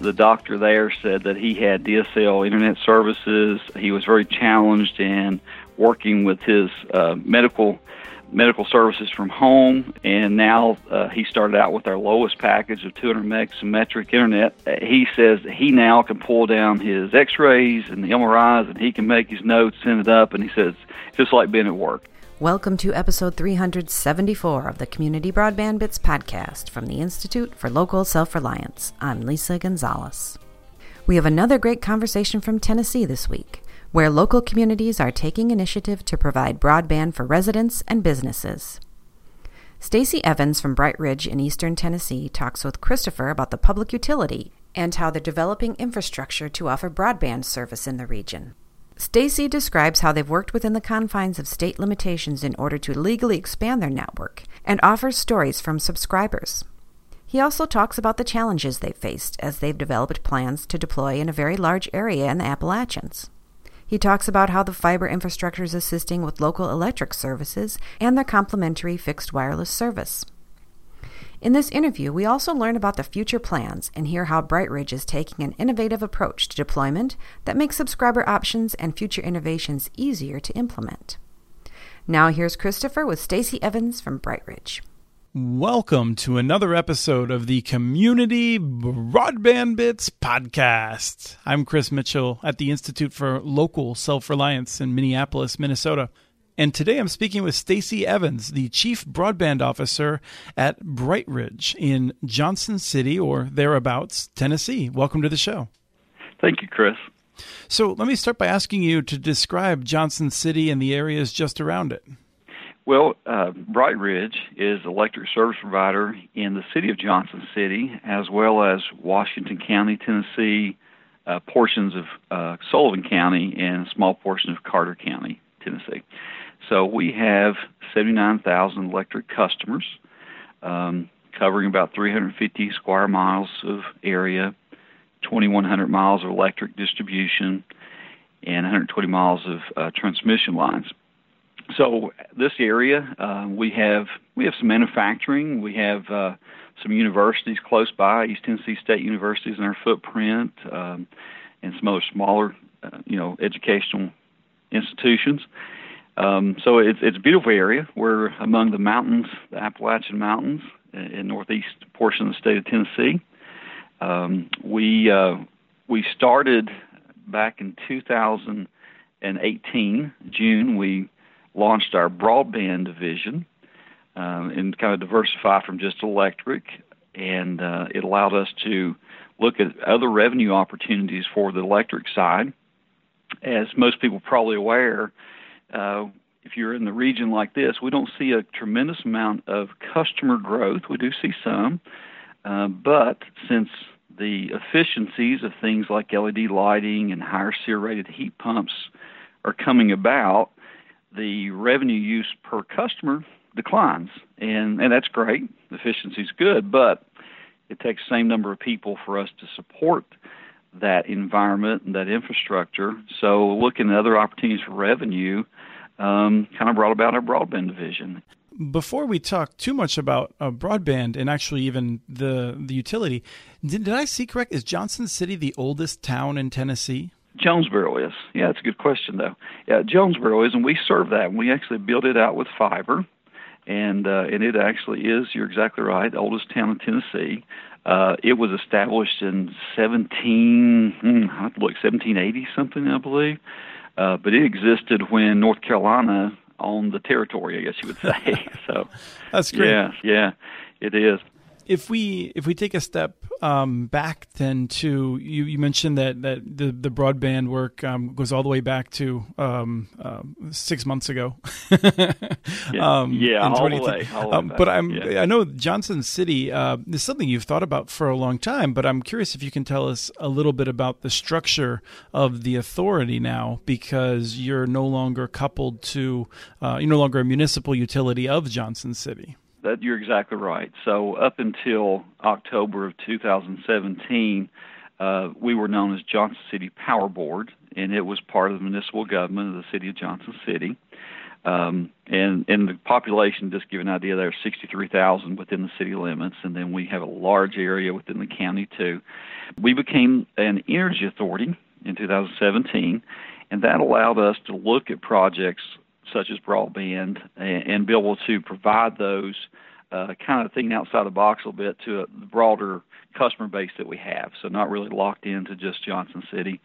the doctor there said that he had DSL internet services. He was very challenged in working with his uh, medical medical services from home, and now uh, he started out with our lowest package of 200 meg symmetric internet. Uh, he says he now can pull down his X-rays and the MRIs, and he can make his notes, send it up, and he says it's just like being at work. Welcome to episode 374 of the Community Broadband Bits podcast from the Institute for Local Self Reliance. I'm Lisa Gonzalez. We have another great conversation from Tennessee this week where local communities are taking initiative to provide broadband for residents and businesses. Stacy Evans from BrightRidge in eastern Tennessee talks with Christopher about the public utility and how they're developing infrastructure to offer broadband service in the region. Stacy describes how they've worked within the confines of state limitations in order to legally expand their network and offers stories from subscribers. He also talks about the challenges they've faced as they've developed plans to deploy in a very large area in the Appalachians. He talks about how the fiber infrastructure is assisting with local electric services and their complementary fixed wireless service. In this interview, we also learn about the future plans and hear how BrightRidge is taking an innovative approach to deployment that makes subscriber options and future innovations easier to implement. Now here's Christopher with Stacy Evans from BrightRidge. Welcome to another episode of the Community Broadband Bits podcast. I'm Chris Mitchell at the Institute for Local Self-Reliance in Minneapolis, Minnesota. And today I'm speaking with Stacy Evans, the Chief Broadband Officer at BrightRidge in Johnson City or thereabouts, Tennessee. Welcome to the show. Thank you, Chris. So let me start by asking you to describe Johnson City and the areas just around it. Well, uh, BrightRidge is electric service provider in the city of Johnson City, as well as Washington County, Tennessee, uh, portions of uh, Sullivan County, and a small portion of Carter County, Tennessee. So we have 79,000 electric customers, um, covering about 350 square miles of area, 2,100 miles of electric distribution, and 120 miles of uh, transmission lines. So this area uh, we have we have some manufacturing. We have uh, some universities close by east tennessee state universities in our footprint um, and some other smaller uh, you know educational institutions um, so it's it's a beautiful area. We're among the mountains the appalachian mountains in northeast portion of the state of tennessee. Um, we uh, we started back in 2018 june we launched our broadband division um, and kind of diversify from just electric, and uh, it allowed us to look at other revenue opportunities for the electric side. As most people are probably aware, uh, if you're in the region like this, we don't see a tremendous amount of customer growth. We do see some, uh, but since the efficiencies of things like LED lighting and higher SEER rated heat pumps are coming about, the revenue use per customer declines, and and that's great. Efficiency is good, but it takes the same number of people for us to support that environment and that infrastructure. So looking at other opportunities for revenue um, kind of brought about our broadband division. Before we talk too much about uh, broadband and actually even the the utility, did, did I see correct? Is Johnson City the oldest town in Tennessee? Jonesboro is. Yeah, that's a good question though. Yeah, Jonesboro is, and we serve that. We actually built it out with fiber, and uh, and it actually is. You're exactly right. The oldest town in Tennessee. Uh, it was established in 17, hmm, I look, 1780 something, I believe. Uh, but it existed when North Carolina owned the territory, I guess you would say. so that's great. Yeah, yeah, it is if we if we take a step um, back then to you, you mentioned that that the, the broadband work um, goes all the way back to um, uh, six months ago. yeah, um, yeah all the way. All um, but I'm yeah. I know Johnson City uh, is something you've thought about for a long time. But I'm curious if you can tell us a little bit about the structure of the authority now, because you're no longer coupled to uh, you're no longer a municipal utility of Johnson City that you're exactly right. So up until October of 2017, uh, we were known as Johnson City Power Board, and it was part of the municipal government of the city of Johnson City. Um, and and the population, just give an idea, there are 63,000 within the city limits, and then we have a large area within the county too. We became an energy authority in 2017, and that allowed us to look at projects such as broadband and, and be able to provide those uh, kind of thinking outside the box a little bit to a, the broader customer base that we have. So not really locked into just Johnson City,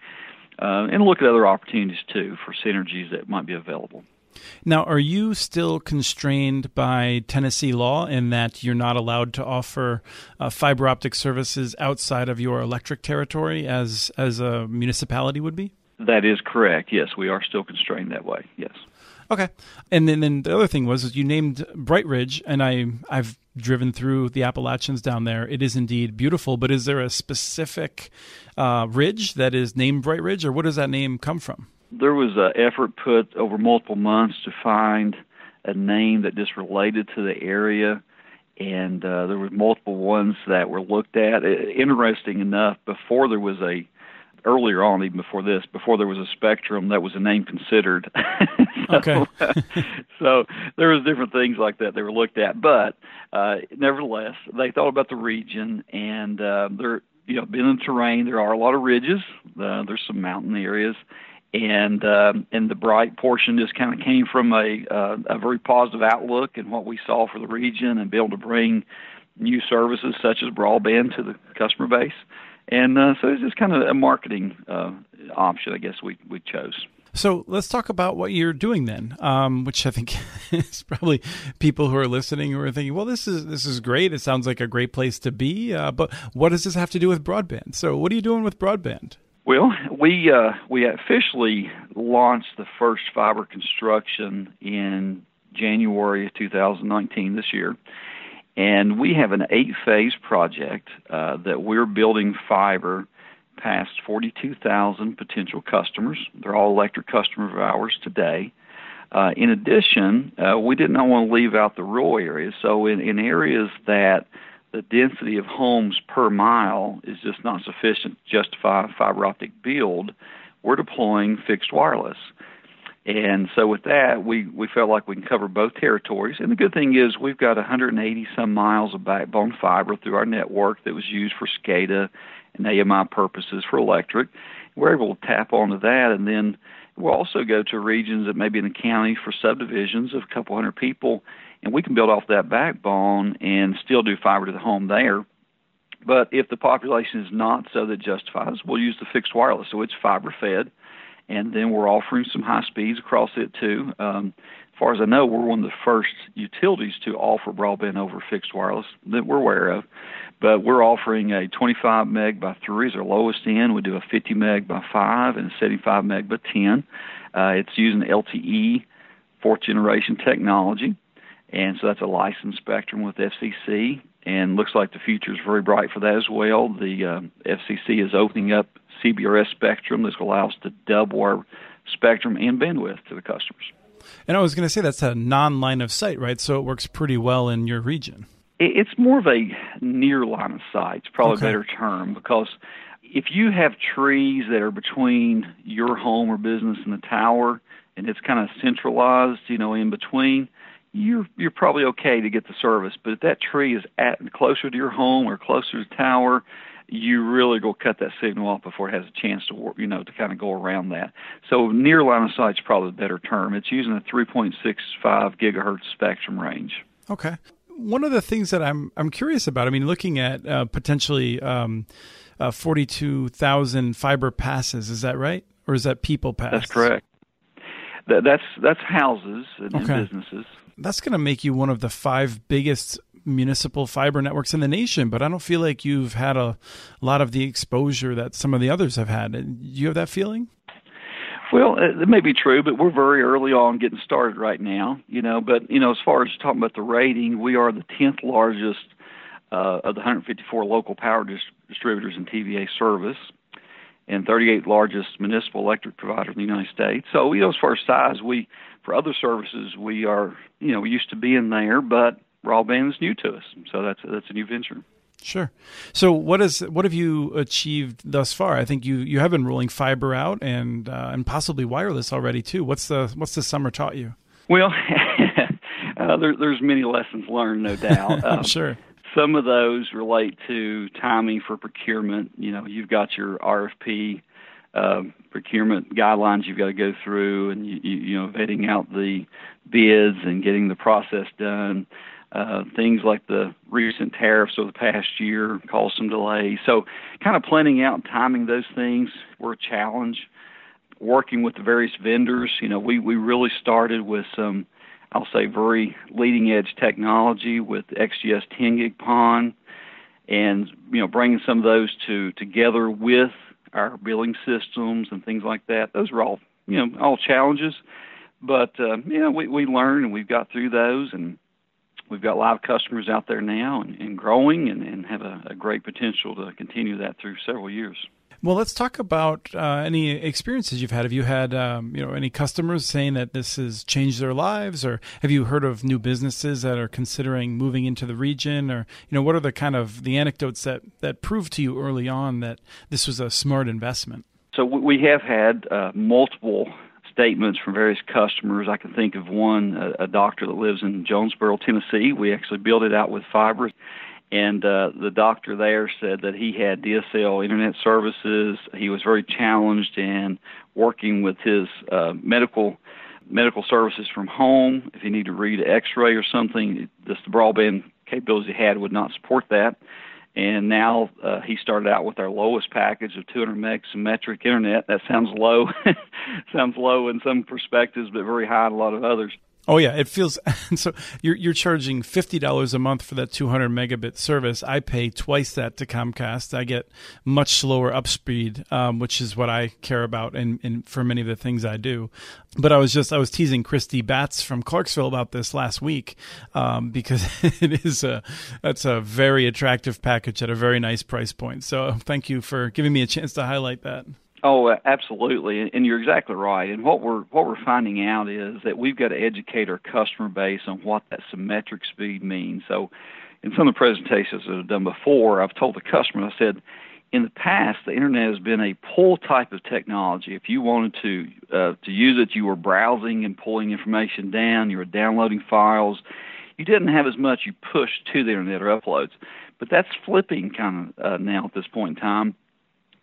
uh, and look at other opportunities too for synergies that might be available. Now, are you still constrained by Tennessee law in that you're not allowed to offer uh, fiber optic services outside of your electric territory as as a municipality would be? That is correct. Yes, we are still constrained that way. Yes. Okay. And then, then the other thing was you named BrightRidge, and I I've driven through the Appalachians down there. It is indeed beautiful, but is there a specific uh, ridge that is named Bright Ridge, or what does that name come from? there was an effort put over multiple months to find a name that just related to the area and uh, there were multiple ones that were looked at. interesting enough, before there was a earlier on, even before this, before there was a spectrum, that was a name considered. so, okay. so there was different things like that they were looked at, but uh, nevertheless, they thought about the region and uh, there. You know, being in the terrain, there are a lot of ridges. Uh, there's some mountain areas, and uh, and the bright portion just kind of came from a uh, a very positive outlook and what we saw for the region and be able to bring new services such as broadband to the customer base. And uh, so it's just kind of a marketing uh, option, I guess we we chose. So let's talk about what you're doing then, um, which I think is probably people who are listening who are thinking, well, this is this is great. It sounds like a great place to be, uh, but what does this have to do with broadband? So what are you doing with broadband? Well, we uh, we officially launched the first fiber construction in January of 2019 this year, and we have an eight-phase project uh, that we're building fiber past 42,000 potential customers. They're all electric customers of ours today. Uh, in addition, uh, we did not want to leave out the rural areas. So, in, in areas that the density of homes per mile is just not sufficient to justify a fiber optic build, we're deploying fixed wireless. And so with that, we, we felt like we can cover both territories. And the good thing is we've got 180 some miles of backbone fiber through our network that was used for SCADA and AMI purposes for electric. We're able to tap onto that and then we'll also go to regions that may be in the county for subdivisions of a couple hundred people and we can build off that backbone and still do fiber to the home there. But if the population is not so that justifies, we'll use the fixed wireless. So it's fiber fed, and then we're offering some high speeds across it too. Um, as far as I know, we're one of the first utilities to offer broadband over fixed wireless that we're aware of. But we're offering a 25 meg by 3 is our lowest end. We do a 50 meg by 5 and a 75 meg by 10. Uh, it's using LTE fourth generation technology and so that's a licensed spectrum with FCC, and looks like the future is very bright for that as well. The uh, FCC is opening up CBRS spectrum that's going to allow us to double our spectrum and bandwidth to the customers. And I was going to say that's a non-line of sight, right? So it works pretty well in your region. It's more of a near line of sight. It's probably okay. a better term because if you have trees that are between your home or business and the tower, and it's kind of centralized, you know, in between, you're you're probably okay to get the service. But if that tree is at closer to your home or closer to the tower, you really go cut that signal off before it has a chance to you know, to kind of go around that. So near line of sight is probably the better term. It's using a 3.65 gigahertz spectrum range. Okay. One of the things that I'm I'm curious about, I mean, looking at uh, potentially um, uh, 42,000 fiber passes, is that right, or is that people passes? That's correct. That, that's that's houses and, okay. and businesses that's going to make you one of the five biggest municipal fiber networks in the nation, but I don't feel like you've had a lot of the exposure that some of the others have had. Do you have that feeling? Well, it may be true, but we're very early on getting started right now. You know, but you know, as far as talking about the rating, we are the tenth largest uh, of the 154 local power dis- distributors in TVA service, and 38 largest municipal electric provider in the United States. So, you know, as far as size, we for other services we are, you know, we used to be in there, but broadband is new to us. So that's that's a new venture. Sure. So what is what have you achieved thus far? I think you you have been rolling fiber out and uh, and possibly wireless already too. What's the what's the summer taught you? Well, uh, there, there's many lessons learned, no doubt. Um, sure. Some of those relate to timing for procurement. You know, you've got your RFP uh, procurement guidelines you've got to go through, and you, you, you know, vetting out the bids and getting the process done. Uh, things like the recent tariffs of the past year caused some delays. So, kind of planning out and timing those things were a challenge. Working with the various vendors, you know, we, we really started with some, I'll say, very leading edge technology with XGS 10 gig PON, and you know, bringing some of those to together with our billing systems and things like that. Those are all, you know, all challenges, but uh, you know, we we learned and we've got through those and we've got live customers out there now and, and growing and, and have a, a, great potential to continue that through several years. Well, let's talk about uh, any experiences you've had. Have you had, um, you know, any customers saying that this has changed their lives, or have you heard of new businesses that are considering moving into the region, or you know, what are the kind of the anecdotes that that proved to you early on that this was a smart investment? So we have had uh, multiple statements from various customers. I can think of one, a, a doctor that lives in Jonesboro, Tennessee. We actually built it out with fiber. And uh, the doctor there said that he had DSL internet services. He was very challenged in working with his uh, medical medical services from home. If he needed to read an X-ray or something, just the broadband capabilities he had would not support that and now uh, he started out with our lowest package of 200 meg symmetric internet. That sounds low, sounds low in some perspectives, but very high in a lot of others. Oh yeah, it feels so. You're you're charging fifty dollars a month for that 200 megabit service. I pay twice that to Comcast. I get much slower upspeed, um, which is what I care about, and, and for many of the things I do. But I was just I was teasing Christy Batts from Clarksville about this last week um, because it is a that's a very attractive package at a very nice price point. So thank you for giving me a chance to highlight that. Oh, absolutely, and you're exactly right. And what we're what we're finding out is that we've got to educate our customer base on what that symmetric speed means. So, in some of the presentations that I've done before, I've told the customer, I said, in the past, the internet has been a pull type of technology. If you wanted to uh, to use it, you were browsing and pulling information down. You were downloading files. You didn't have as much you push to the internet or uploads. But that's flipping kind of uh, now at this point in time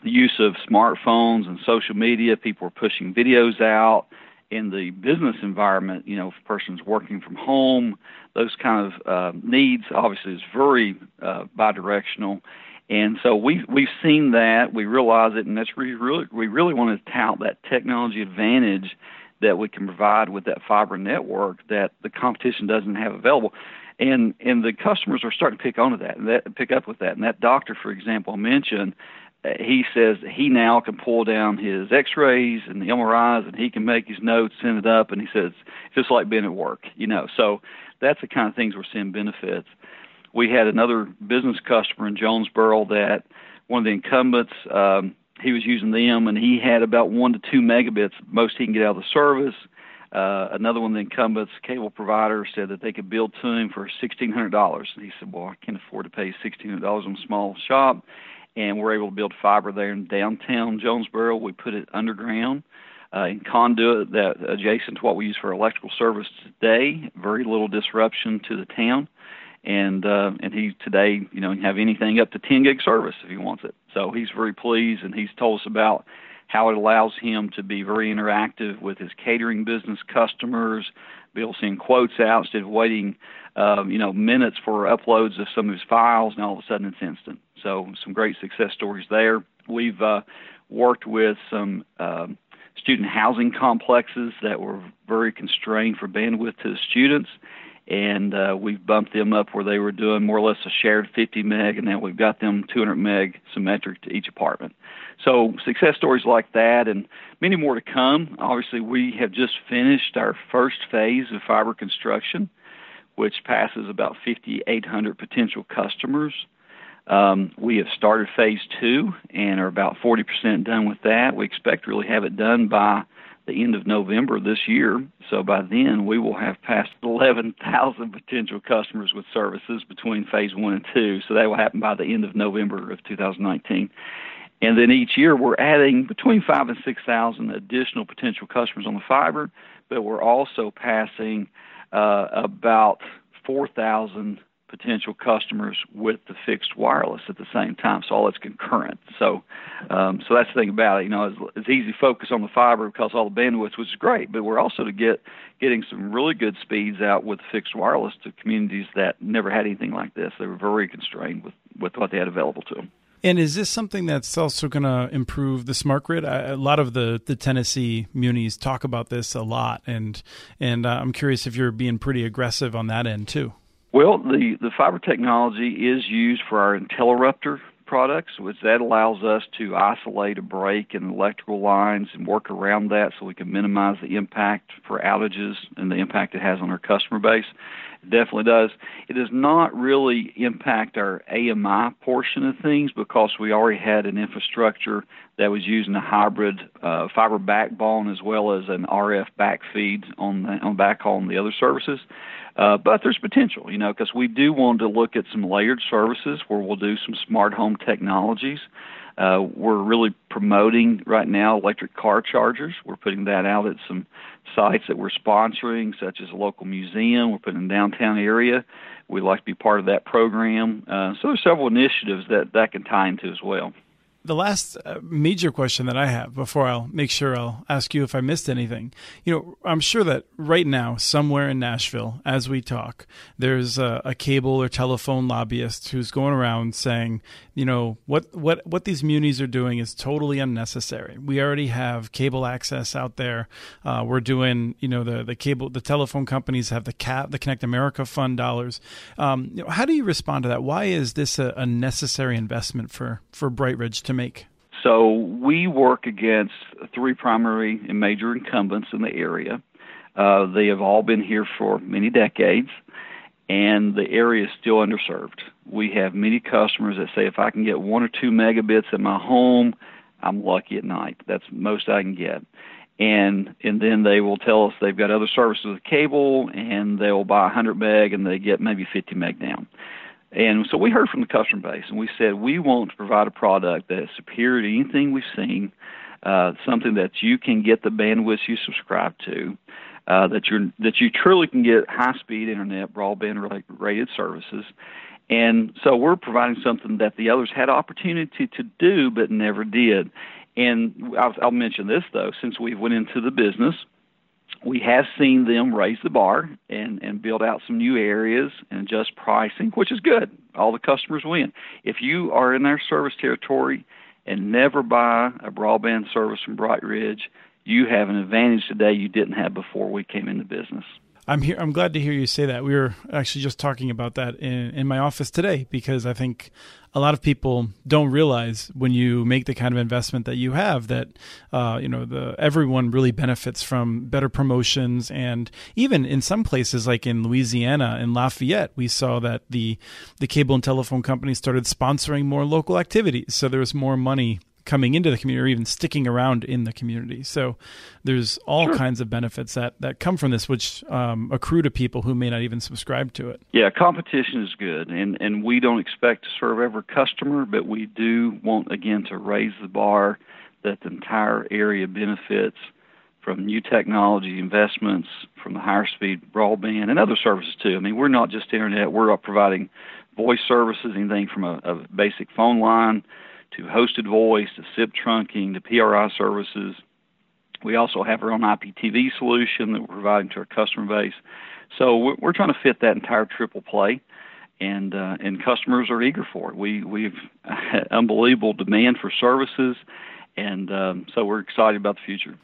the use of smartphones and social media. People are pushing videos out in the business environment. You know, if a person's working from home, those kind of uh, needs obviously is very uh, bidirectional. And so we've we've seen that, we realize it, and that's we really we really want to tout that technology advantage that we can provide with that fiber network that the competition doesn't have available. And and the customers are starting to pick onto that and that pick up with that. And that doctor, for example, mentioned he says he now can pull down his x-rays and the MRIs and he can make his notes, send it up, and he says it's just like being at work, you know. So that's the kind of things we're seeing benefits. We had another business customer in Jonesboro that one of the incumbents, um, he was using them and he had about one to two megabits, most he can get out of the service. Uh, another one of the incumbents, cable provider, said that they could build to him for sixteen hundred dollars. And he said, "Well, I can't afford to pay sixteen hundred dollars on a small shop." And we're able to build fiber there in downtown Jonesboro. We put it underground uh, in conduit that adjacent to what we use for electrical service today. Very little disruption to the town, and uh, and he today you know can have anything up to 10 gig service if he wants it. So he's very pleased, and he's told us about how it allows him to be very interactive with his catering business customers, to send quotes out instead of waiting, um, you know, minutes for uploads of some of his files, and all of a sudden it's instant. So some great success stories there. We've uh, worked with some um, student housing complexes that were very constrained for bandwidth to the students, and uh, we've bumped them up where they were doing more or less a shared 50 meg, and now we've got them 200 meg symmetric to each apartment. So success stories like that, and many more to come. Obviously, we have just finished our first phase of fiber construction, which passes about 5,800 potential customers. Um, we have started phase two and are about 40% done with that. We expect to really have it done by the end of November this year. So by then, we will have passed 11,000 potential customers with services between phase one and two. So that will happen by the end of November of 2019. And then each year, we're adding between five and 6,000 additional potential customers on the fiber but we're also passing uh, about 4,000 potential customers with the fixed wireless at the same time. So all it's concurrent. So, um, so that's the thing about it. You know, it's, it's easy to focus on the fiber because all the bandwidth, which is great, but we're also to get getting some really good speeds out with fixed wireless to communities that never had anything like this. They were very constrained with with what they had available to them. And is this something that's also going to improve the smart grid? I, a lot of the, the Tennessee munis talk about this a lot, and and uh, I'm curious if you're being pretty aggressive on that end too. Well, the, the fiber technology is used for our IntelliRupter products, which that allows us to isolate a break in electrical lines and work around that so we can minimize the impact for outages and the impact it has on our customer base. It definitely does. It does not really impact our AMI portion of things because we already had an infrastructure that was using a hybrid uh, fiber backbone as well as an RF backfeed on the, on backhaul on the other services. Uh, but there's potential, you know, because we do want to look at some layered services where we'll do some smart home technologies. Uh, we're really promoting right now electric car chargers. We're putting that out at some sites that we're sponsoring, such as a local museum. We're putting in downtown area. We'd like to be part of that program. Uh, so there's several initiatives that that can tie into as well the last uh, major question that I have before I'll make sure I'll ask you if I missed anything. You know, I'm sure that right now, somewhere in Nashville, as we talk, there's a, a, cable or telephone lobbyist who's going around saying, you know, what what what these munis are doing is totally unnecessary. We already have cable access out there. Uh, we're doing, you know, the the cable, the telephone companies have the cap, the Connect America Fund dollars. Um, you know, how do you respond to that? Why is this a, a necessary investment for for BrightRidge to to make? So we work against three primary and major incumbents in the area. Uh, they have all been here for many decades, and the area is still underserved. We have many customers that say, if I can get one or two megabits at my home, I'm lucky at night. That's most I can get. And and then they will tell us they've got other services with cable, and they'll buy 100 meg, and they get maybe 50 meg down. And so we heard from the customer base, and we said we want to provide a product that is superior to anything we've seen, uh, something that you can get the bandwidth you subscribe to, uh, that you that you truly can get high-speed internet, broadband rated services. And so we're providing something that the others had opportunity to do but never did. And I'll, I'll mention this though, since we went into the business, we have seen them raise the bar and, and build out some new areas and adjust pricing, which is good. All the customers win. If you are in their service territory and never buy a broadband service from BrightRidge, you have an advantage today you didn't have before we came into business. I'm here. I'm glad to hear you say that. We were actually just talking about that in, in my office today because I think a lot of people don't realize when you make the kind of investment that you have that uh, you know the everyone really benefits from better promotions and even in some places like in Louisiana in Lafayette we saw that the the cable and telephone companies started sponsoring more local activities so there was more money coming into the community or even sticking around in the community. So there's all sure. kinds of benefits that, that come from this, which um, accrue to people who may not even subscribe to it. Yeah, competition is good, and, and we don't expect to serve every customer, but we do want, again, to raise the bar that the entire area benefits from new technology investments, from the higher speed broadband, and other services too. I mean, we're not just internet, we're providing voice services, anything from a, a basic phone line to hosted voice to SIP trunking to PRI services. We also have our own IPTV solution that we're providing to our customer base. So we're, trying to fit that entire triple play, and uh, and customers are eager for it. We we've unbelievable demand for services, and um, so we're excited about the future.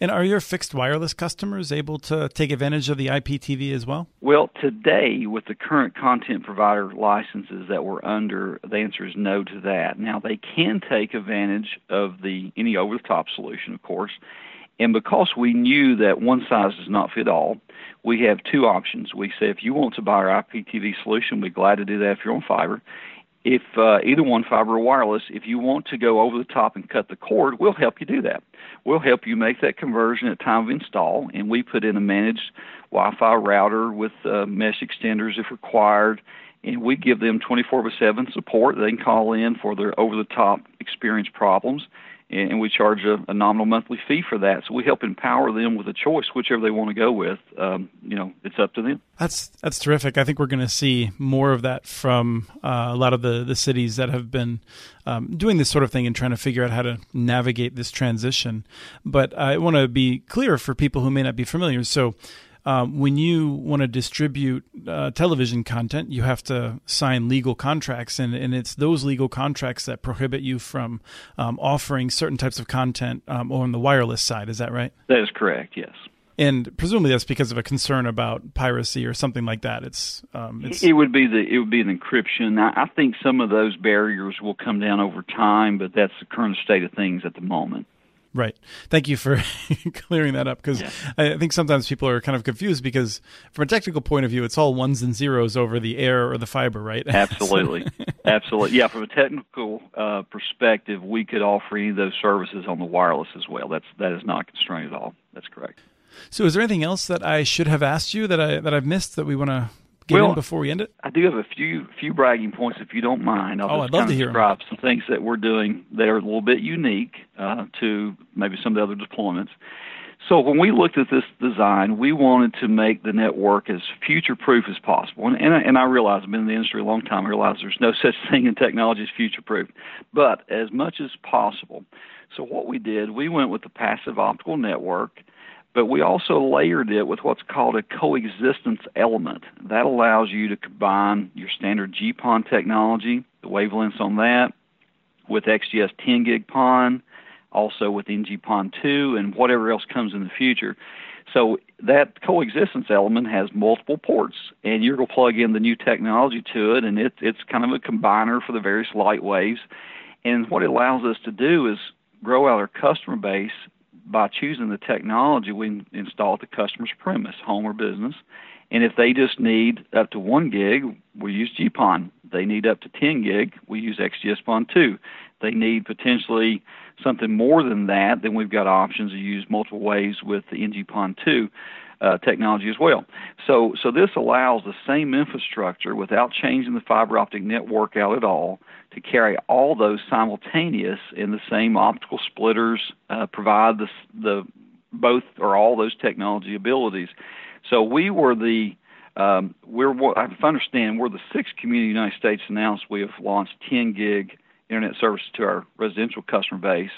And are your fixed wireless customers able to take advantage of the IPTV as well? Well, today, with the current content provider licenses that we're under, the answer is no to that. Now, they can take advantage of the any over the top solution, of course. And because we knew that one size does not fit all, we have two options. We say if you want to buy our IPTV solution, we're glad to do that if you're on fiber if uh, either one fiber or wireless, if you want to go over the top and cut the cord, we'll help you do that. We'll help you make that conversion at time of install, and we put in a managed Wi-Fi router with uh, mesh extenders if required, and we give them 24/7 support. They can call in for their over-the-top experience problems, and we charge a, a, nominal monthly fee for that. So we help empower them with a choice, whichever they want to go with. Um, you know, it's up to them. That's that's terrific. I think we're going to see more of that from uh, a lot of the the cities that have been um, doing this sort of thing and trying to figure out how to navigate this transition. But I want to be clear for people who may not be familiar. So um, when you want to distribute uh, television content, you have to sign legal contracts, and, and it's those legal contracts that prohibit you from um, offering certain types of content um, on the wireless side. Is that right? That is correct. Yes. And presumably that's because of a concern about piracy or something like that. It's, um, it's... it would be the it would be an encryption. I, I think some of those barriers will come down over time, but that's the current state of things at the moment. Right. Thank you for clearing that up because yeah. I think sometimes people are kind of confused because, from a technical point of view, it's all ones and zeros over the air or the fiber, right? Absolutely. Absolutely. Yeah, from a technical uh, perspective, we could offer any of those services on the wireless as well. That's that is not constrained at all. That's correct. So, is there anything else that I should have asked you that I that I've missed that we want to get well, in before we end it? I do have a few few bragging points, if you don't mind. I'll oh, I'd love to hear describe some things that we're doing that are a little bit unique uh, to maybe some of the other deployments. So when we looked at this design, we wanted to make the network as future-proof as possible. And, and, I, and I realize I've been in the industry a long time. I realize there's no such thing in technology as future-proof, but as much as possible. So what we did, we went with the passive optical network but we also layered it with what's called a coexistence element. That allows you to combine your standard GPON technology, the wavelengths on that, with XGS 10 gig PON, also with NG-PON 2, and whatever else comes in the future. So that coexistence element has multiple ports, and you're going to plug in the new technology to it, and it, it's kind of a combiner for the various light waves. And what it allows us to do is grow out our customer base by choosing the technology we install at the customer's premise, home or business. And if they just need up to one gig, we use GPON. They need up to 10 gig, we use XGS-PON 2. They need potentially something more than that, then we've got options to use multiple ways with the NG-PON 2 uh, technology as well. So, so this allows the same infrastructure without changing the fiber optic network out at all to carry all those simultaneous in the same optical splitters, uh, provide the, the both or all those technology abilities. So we were the um, we're I understand we're the sixth community in the United States announced we have launched 10 gig internet service to our residential customer base.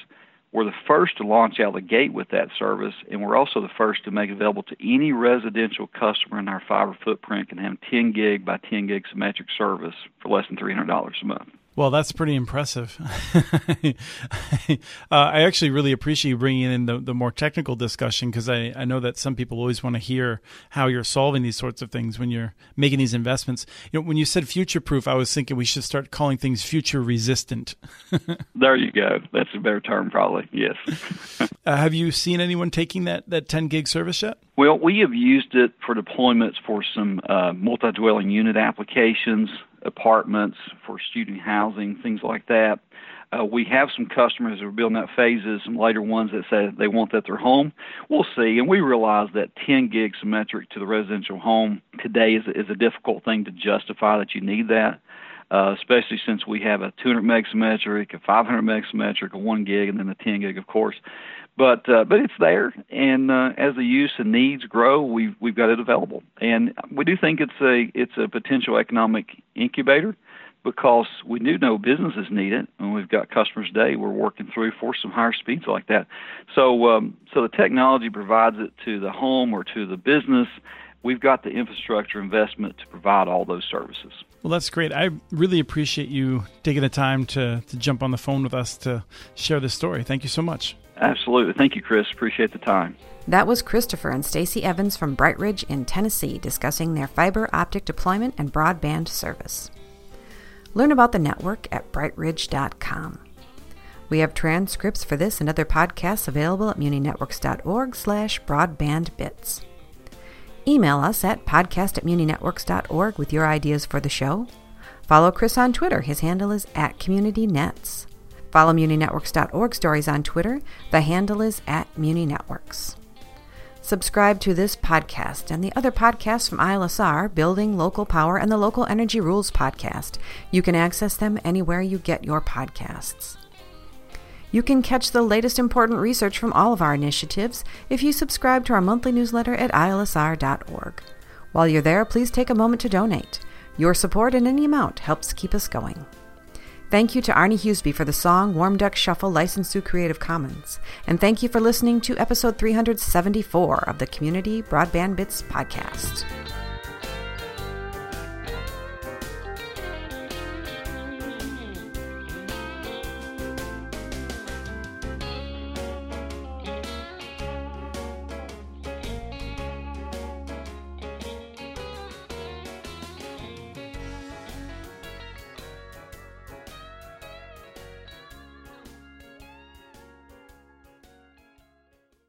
We're the first to launch out the gate with that service, and we're also the first to make available to any residential customer in our fiber footprint can have 10 gig by 10 gig symmetric service for less than $300 a month. Well, that's pretty impressive. uh, I actually really appreciate you bringing in the, the more technical discussion because I, I know that some people always want to hear how you're solving these sorts of things when you're making these investments. You know, when you said future proof, I was thinking we should start calling things future resistant. there you go. That's a better term, probably. Yes. uh, have you seen anyone taking that, that 10 gig service yet? Well, we have used it for deployments for some uh, multi dwelling unit applications apartments, for student housing, things like that. Uh, we have some customers that are building out phases, some later ones that say they want that their home. We'll see, and we realize that 10 gig symmetric to the residential home today is, is a difficult thing to justify that you need that. Uh, especially since we have a 200 meg symmetric, a 500 meg symmetric, a 1 gig, and then the 10 gig, of course. But uh, but it's there, and uh, as the use and needs grow, we've we've got it available, and we do think it's a it's a potential economic incubator because we do know businesses need it, and we've got customers today we're working through for some higher speeds like that. So um, so the technology provides it to the home or to the business. We've got the infrastructure investment to provide all those services. Well, that's great. I really appreciate you taking the time to, to jump on the phone with us to share this story. Thank you so much. Absolutely. Thank you, Chris. Appreciate the time. That was Christopher and Stacy Evans from BrightRidge in Tennessee discussing their fiber optic deployment and broadband service. Learn about the network at brightridge.com. We have transcripts for this and other podcasts available at muninetworks.org slash broadbandbits. Email us at podcast at muninetworks.org with your ideas for the show. Follow Chris on Twitter. His handle is at CommunityNets. Follow MuniNetworks.org stories on Twitter. The handle is at MuniNetworks. Subscribe to this podcast and the other podcasts from ILSR, Building Local Power, and the Local Energy Rules podcast. You can access them anywhere you get your podcasts. You can catch the latest important research from all of our initiatives if you subscribe to our monthly newsletter at ilsr.org. While you're there, please take a moment to donate. Your support in any amount helps keep us going. Thank you to Arne Huseby for the song Warm Duck Shuffle licensed through Creative Commons. And thank you for listening to episode 374 of the Community Broadband Bits podcast.